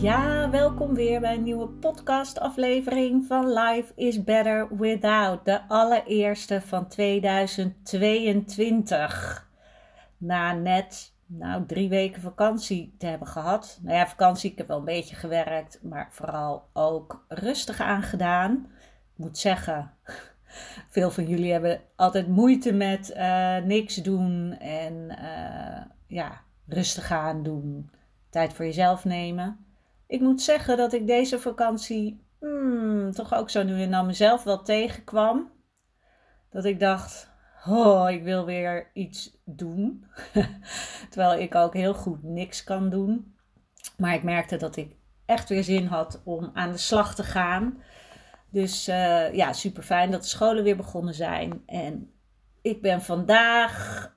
Ja, welkom weer bij een nieuwe podcastaflevering van Life is Better Without, de allereerste van 2022. Na net nou, drie weken vakantie te hebben gehad. Nou ja, vakantie, ik heb wel een beetje gewerkt, maar vooral ook rustig aangedaan. Ik moet zeggen, veel van jullie hebben altijd moeite met uh, niks doen en uh, ja, rustig aan doen. Tijd voor jezelf nemen. Ik moet zeggen dat ik deze vakantie hmm, toch ook zo nu en dan mezelf wel tegenkwam. Dat ik dacht, oh, ik wil weer iets doen. Terwijl ik ook heel goed niks kan doen. Maar ik merkte dat ik echt weer zin had om aan de slag te gaan. Dus uh, ja, super fijn dat de scholen weer begonnen zijn. En ik ben vandaag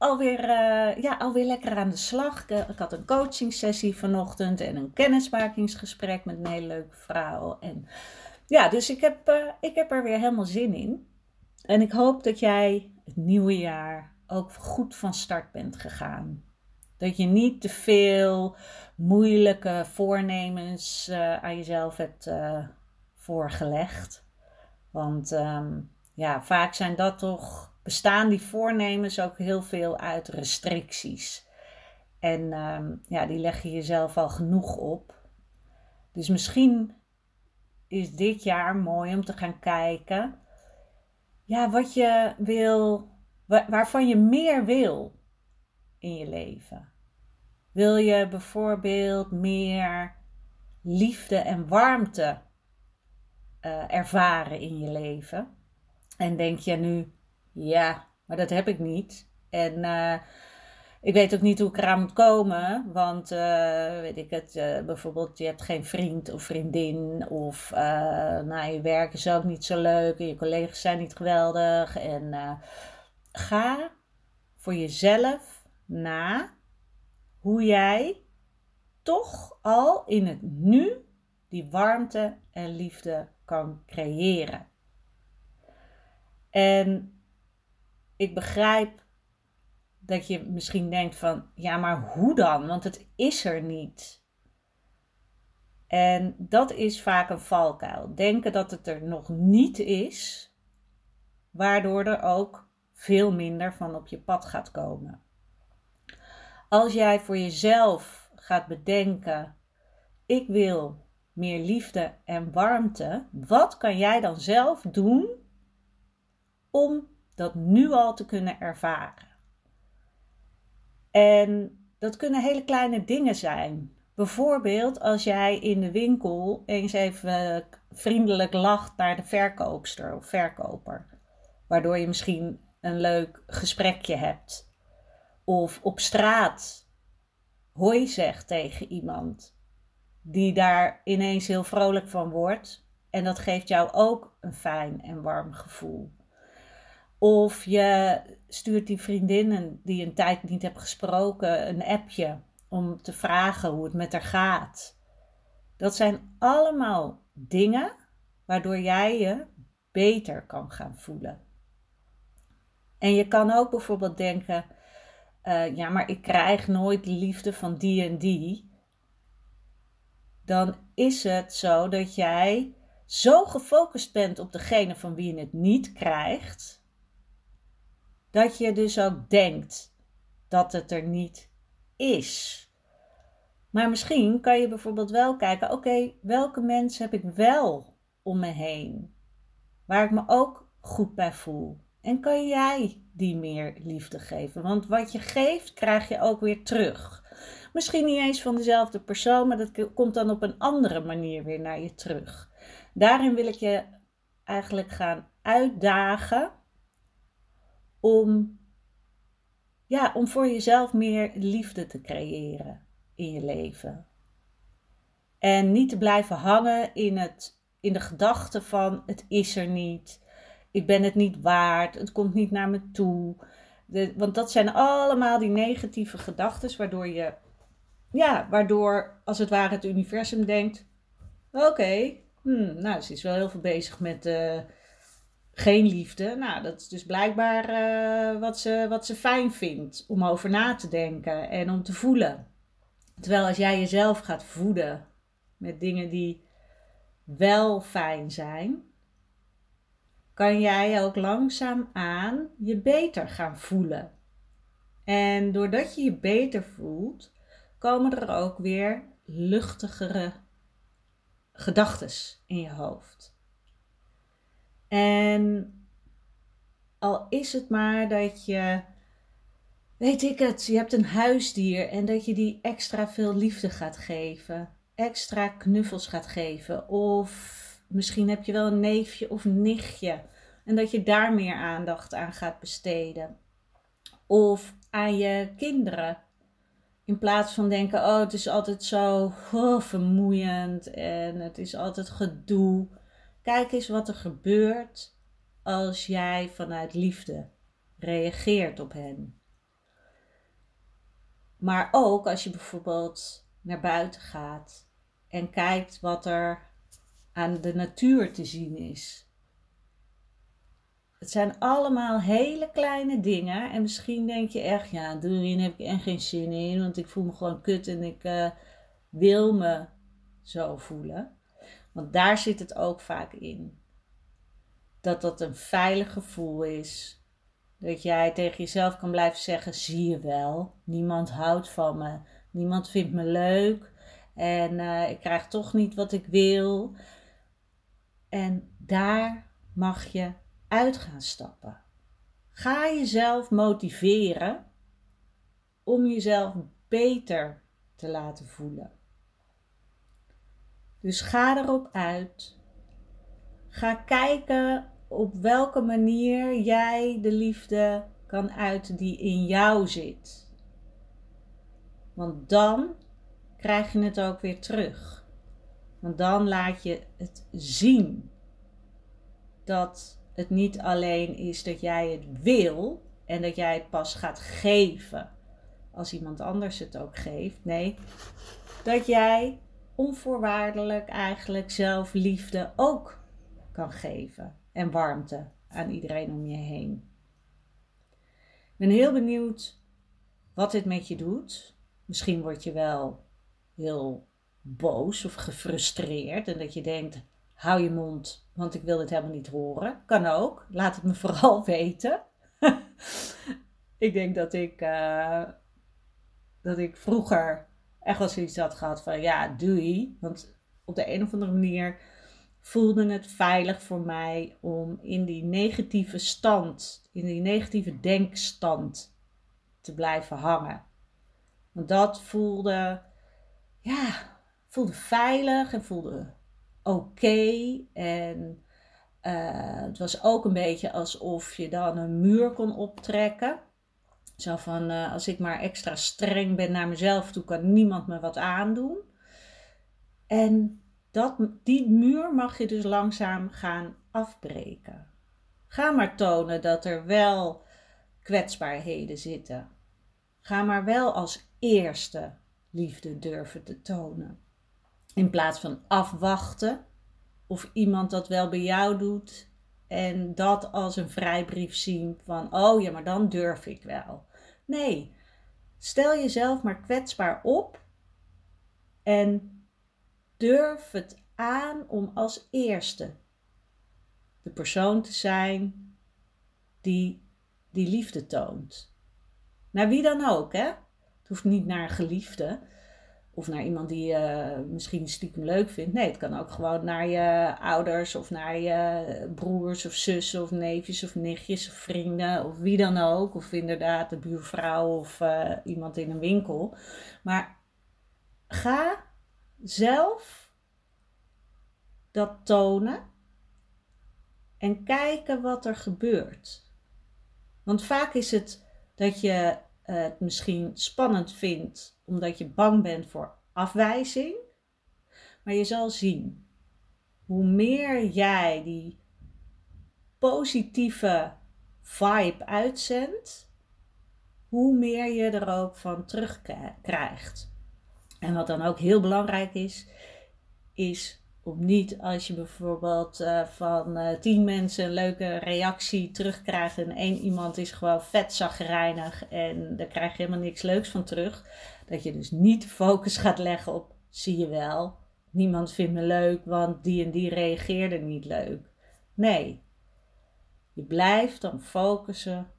alweer, uh, ja, alweer lekker aan de slag. Ik, ik, had een coaching sessie vanochtend en een kennismakingsgesprek met een hele leuke vrouw. En ja, dus ik heb, uh, ik heb er weer helemaal zin in. En ik hoop dat jij het nieuwe jaar ook goed van start bent gegaan. Dat je niet te veel moeilijke voornemens aan jezelf hebt voorgelegd. Want um, ja, vaak zijn dat toch bestaan die voornemens ook heel veel uit restricties. En um, ja, die leg je jezelf al genoeg op. Dus misschien is dit jaar mooi om te gaan kijken. Ja, wat je wil, waarvan je meer wil in je leven. Wil je bijvoorbeeld meer liefde en warmte uh, ervaren in je leven? En denk je nu, ja, maar dat heb ik niet. En uh, ik weet ook niet hoe ik eraan moet komen. Want, uh, weet ik het, uh, bijvoorbeeld je hebt geen vriend of vriendin. Of, nou, je werk is ook niet zo leuk. En je collega's zijn niet geweldig. En ga voor jezelf na hoe jij toch al in het nu die warmte en liefde kan creëren. En ik begrijp dat je misschien denkt van, ja, maar hoe dan? Want het is er niet. En dat is vaak een valkuil. Denken dat het er nog niet is, waardoor er ook veel minder van op je pad gaat komen. Als jij voor jezelf gaat bedenken, ik wil meer liefde en warmte, wat kan jij dan zelf doen om dat nu al te kunnen ervaren. En dat kunnen hele kleine dingen zijn. Bijvoorbeeld als jij in de winkel eens even vriendelijk lacht naar de verkoopster of verkoper. Waardoor je misschien een leuk gesprekje hebt. Of op straat hoi zegt tegen iemand. Die daar ineens heel vrolijk van wordt. En dat geeft jou ook een fijn en warm gevoel. Of je stuurt die vriendinnen die een tijd niet hebt gesproken een appje om te vragen hoe het met haar gaat. Dat zijn allemaal dingen waardoor jij je beter kan gaan voelen. En je kan ook bijvoorbeeld denken: uh, ja, maar ik krijg nooit de liefde van die en die. Dan is het zo dat jij zo gefocust bent op degene van wie je het niet krijgt dat je dus ook denkt dat het er niet is. Maar misschien kan je bijvoorbeeld wel kijken: oké, welke mensen heb ik wel om me heen? Waar ik me ook goed bij voel. En kan jij die meer liefde geven. Want wat je geeft, krijg je ook weer terug. Misschien niet eens van dezelfde persoon, maar dat komt dan op een andere manier weer naar je terug. Daarin wil ik je eigenlijk gaan uitdagen om, ja, om voor jezelf meer liefde te creëren in je leven. En niet te blijven hangen in, het, in de gedachte van het is er niet, ik ben het niet waard, het komt niet naar me toe. De, want dat zijn allemaal die negatieve gedachten, waardoor je, ja, waardoor als het ware het universum denkt: oké, hmm, nou, ze is wel heel veel bezig met uh, geen liefde. Nou, dat is dus blijkbaar uh, wat, ze, wat ze fijn vindt om over na te denken en om te voelen. Terwijl als jij jezelf gaat voeden met dingen die wel fijn zijn, kan jij ook langzaamaan je beter gaan voelen. En doordat je je beter voelt, komen er ook weer luchtigere gedachten in je hoofd. En al is het maar dat je, weet ik het, je hebt een huisdier en dat je die extra veel liefde gaat geven, extra knuffels gaat geven, of misschien heb je wel een neefje of nichtje en dat je daar meer aandacht aan gaat besteden. Of aan je kinderen. In plaats van denken, oh het is altijd zo oh, vermoeiend en het is altijd gedoe. Kijk eens wat er gebeurt als jij vanuit liefde reageert op hen. Maar ook als je bijvoorbeeld naar buiten gaat en kijkt wat er aan de natuur te zien is. Het zijn allemaal hele kleine dingen. En misschien denk je echt, ja, daarin heb ik echt geen zin in. Want ik voel me gewoon kut en ik uh, wil me zo voelen. Want daar zit het ook vaak in. Dat dat een veilig gevoel is. Dat jij tegen jezelf kan blijven zeggen: zie je wel, niemand houdt van me, niemand vindt me leuk en uh, ik krijg toch niet wat ik wil. En daar mag je uit gaan stappen. Ga jezelf motiveren om jezelf beter te laten voelen. Dus ga erop uit. Ga kijken op welke manier jij de liefde kan uiten die in jou zit. Want dan krijg je het ook weer terug. Want dan laat je het zien dat het niet alleen is dat jij het wil en dat jij het pas gaat geven als iemand anders het ook geeft. Nee, dat jij onvoorwaardelijk eigenlijk zelf liefde ook kan geven en warmte aan iedereen om je heen. Ik ben heel benieuwd wat dit met je doet. Misschien word je wel heel boos of gefrustreerd en dat je denkt: hou je mond, want ik wil dit helemaal niet horen. Kan ook. Laat het me vooral weten. ik denk dat ik, uh, dat ik vroeger echt wel zoiets had gehad van ja, doei. Want op de een of andere manier voelde het veilig voor mij om in die negatieve stand, in die negatieve denkstand te blijven hangen. Want dat voelde, ja, voelde veilig en voelde oké. En uh, het was ook een beetje alsof je dan een muur kon optrekken. Zo van, uh, als ik maar extra streng ben naar mezelf toe, kan niemand me wat aandoen. En dat, die muur mag je dus langzaam gaan afbreken. Ga maar tonen dat er wel kwetsbaarheden zitten. Ga maar wel als eerste liefde durven te tonen. In plaats van afwachten of iemand dat wel bij jou doet en dat als een vrijbrief zien van oh ja, maar dan durf ik wel. Nee, stel jezelf maar kwetsbaar op en durf het aan om als eerste de persoon te zijn die die liefde toont. Naar wie dan ook, hè? Het hoeft niet naar een geliefde. Of naar iemand die je misschien stiekem leuk vindt. Nee, het kan ook gewoon naar je ouders of naar je broers of zussen of neefjes of nichtjes of vrienden of wie dan ook. Of inderdaad de buurvrouw of uh, iemand in een winkel. Maar ga zelf dat tonen en kijken wat er gebeurt. Want vaak is het dat je het misschien spannend vindt omdat je bang bent voor afwijzing. Maar je zal zien, hoe meer jij die positieve vibe uitzendt, hoe meer je er ook van terugkrijgt. En wat dan ook heel belangrijk is, is om niet als je bijvoorbeeld uh, van uh, tien mensen een leuke reactie terugkrijgt en één iemand is gewoon vet zagrijnig en daar krijg je helemaal niks leuks van terug. Dat je dus niet focus gaat leggen op, zie je wel, niemand vindt me leuk, want die en die reageerde niet leuk. Nee, je blijft dan focussen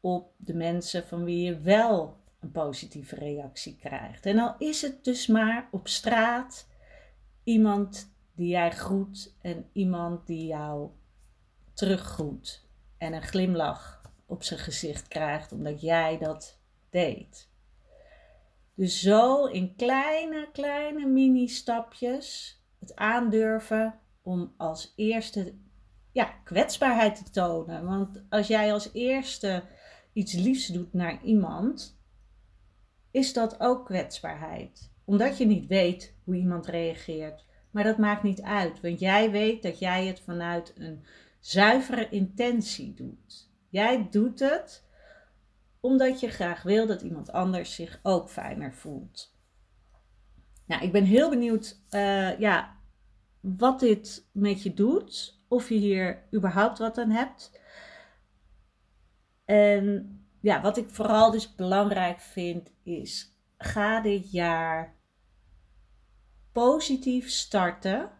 op de mensen van wie je wel een positieve reactie krijgt. En al is het dus maar op straat iemand die jij groet en iemand die jou teruggroet en een glimlach op zijn gezicht krijgt omdat jij dat deed. Dus zo in kleine, kleine mini-stapjes het aandurven om als eerste ja, kwetsbaarheid te tonen. Want als jij als eerste iets liefs doet naar iemand, is dat ook kwetsbaarheid. Omdat je niet weet hoe iemand reageert. Maar dat maakt niet uit, want jij weet dat jij het vanuit een zuivere intentie doet. Jij doet het omdat je graag wil dat iemand anders zich ook fijner voelt. Nou, ik ben heel benieuwd uh, ja, wat dit met je doet. Of je hier überhaupt wat aan hebt. En ja, wat ik vooral dus belangrijk vind is: ga dit jaar positief starten.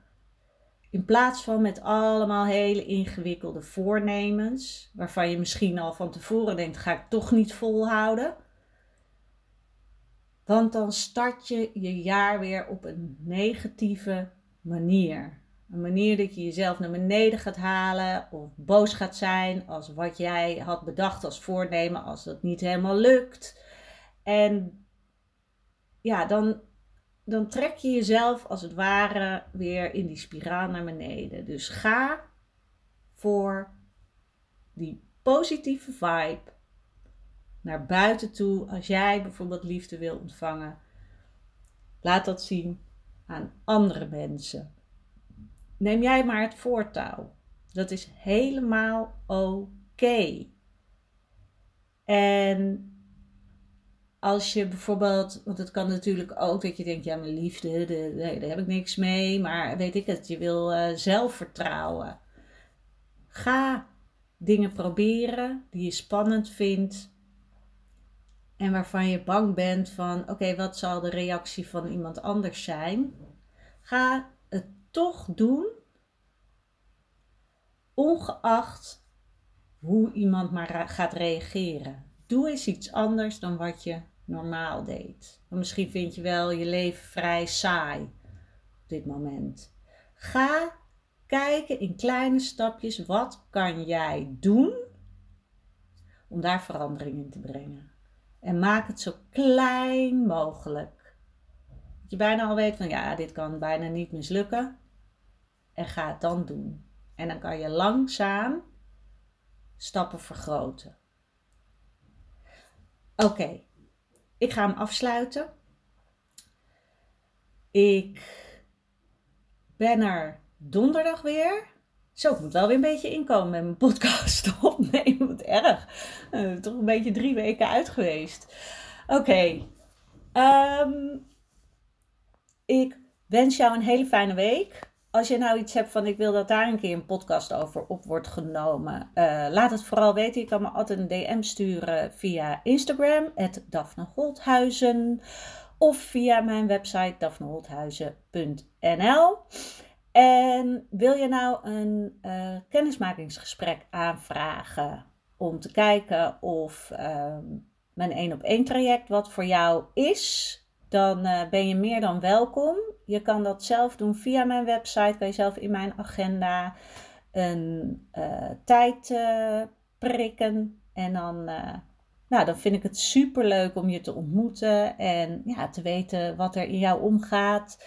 In plaats van met allemaal hele ingewikkelde voornemens, waarvan je misschien al van tevoren denkt: ga ik toch niet volhouden. Want dan start je je jaar weer op een negatieve manier. Een manier dat je jezelf naar beneden gaat halen of boos gaat zijn als wat jij had bedacht als voornemen, als dat niet helemaal lukt. En ja, dan dan trek je jezelf als het ware weer in die spiraal naar beneden. Dus ga voor die positieve vibe naar buiten toe. Als jij bijvoorbeeld liefde wil ontvangen, laat dat zien aan andere mensen. Neem jij maar het voortouw. Dat is helemaal oké. En als je bijvoorbeeld, want het kan natuurlijk ook dat je denkt, ja, mijn liefde, de, daar heb ik niks mee, maar weet ik het, je wil uh, zelfvertrouwen. Ga dingen proberen die je spannend vindt en waarvan je bang bent van, oké, wat zal de reactie van iemand anders zijn? Ga het toch doen, ongeacht hoe iemand maar gaat reageren. Doe eens iets anders dan wat je normaal deed. misschien vind je wel je leven vrij saai op dit moment. Ga kijken in kleine stapjes wat kan jij doen om daar verandering in te brengen. En maak het zo klein mogelijk. Dat je bijna al weet van ja, dit kan bijna niet mislukken. En ga het dan doen. En dan kan je langzaam stappen vergroten. Oké, ik ga hem afsluiten. Ik ben er donderdag weer. Zo, ik moet wel weer een beetje inkomen met mijn podcast opnemen. Wat erg. Uh, toch een beetje drie weken uit geweest. Oké. Ehm, ik wens jou een hele fijne week als je nou iets hebt van ik wil dat daar een keer een podcast over op wordt genomen, uh, laat het vooral weten. Je kan me altijd een DM sturen via Instagram, Daphne Holthuizen, of via mijn website daphneholthuizen.nl. En wil je nou een uh, kennismakingsgesprek aanvragen om te kijken of uh, mijn één op één traject wat voor jou is? dan uh, ben je meer dan welkom. Je kan dat zelf doen via mijn website. Kan je zelf in mijn agenda een uh, tijd uh, prikken. En dan, nou, dan vind ik het super leuk om je te ontmoeten en ja, te weten wat er in jou omgaat.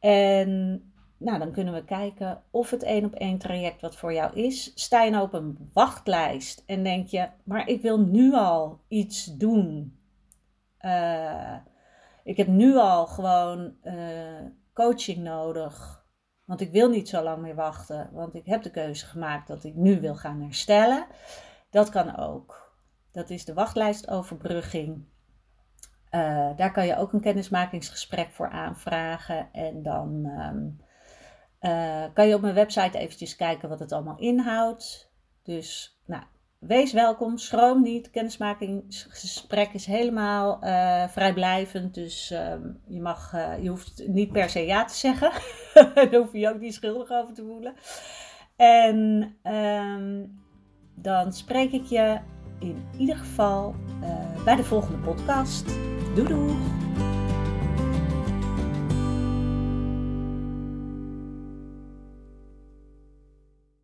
En nou, dan kunnen we kijken of het één op één traject wat voor jou is. Sta je nou op een wachtlijst en denk je, maar ik wil nu al iets doen. Ik heb nu al gewoon uh, coaching nodig. Want ik wil niet zo lang meer wachten. Want ik heb de keuze gemaakt dat ik nu wil gaan herstellen. Dat kan ook. Dat is de wachtlijstoverbrugging. Uh, daar kan je ook een kennismakingsgesprek voor aanvragen. En dan um, uh, kan je op mijn website eventjes kijken wat het allemaal inhoudt. Dus nou, wees welkom, schroom niet. Kennismakingsgesprek is helemaal uh, vrijblijvend. Dus um, je, mag, uh, je hoeft niet per se ja te zeggen. Daar hoef je je ook niet schuldig over te voelen. En um, dan spreek ik je in ieder geval uh, bij de volgende podcast. Doei doei!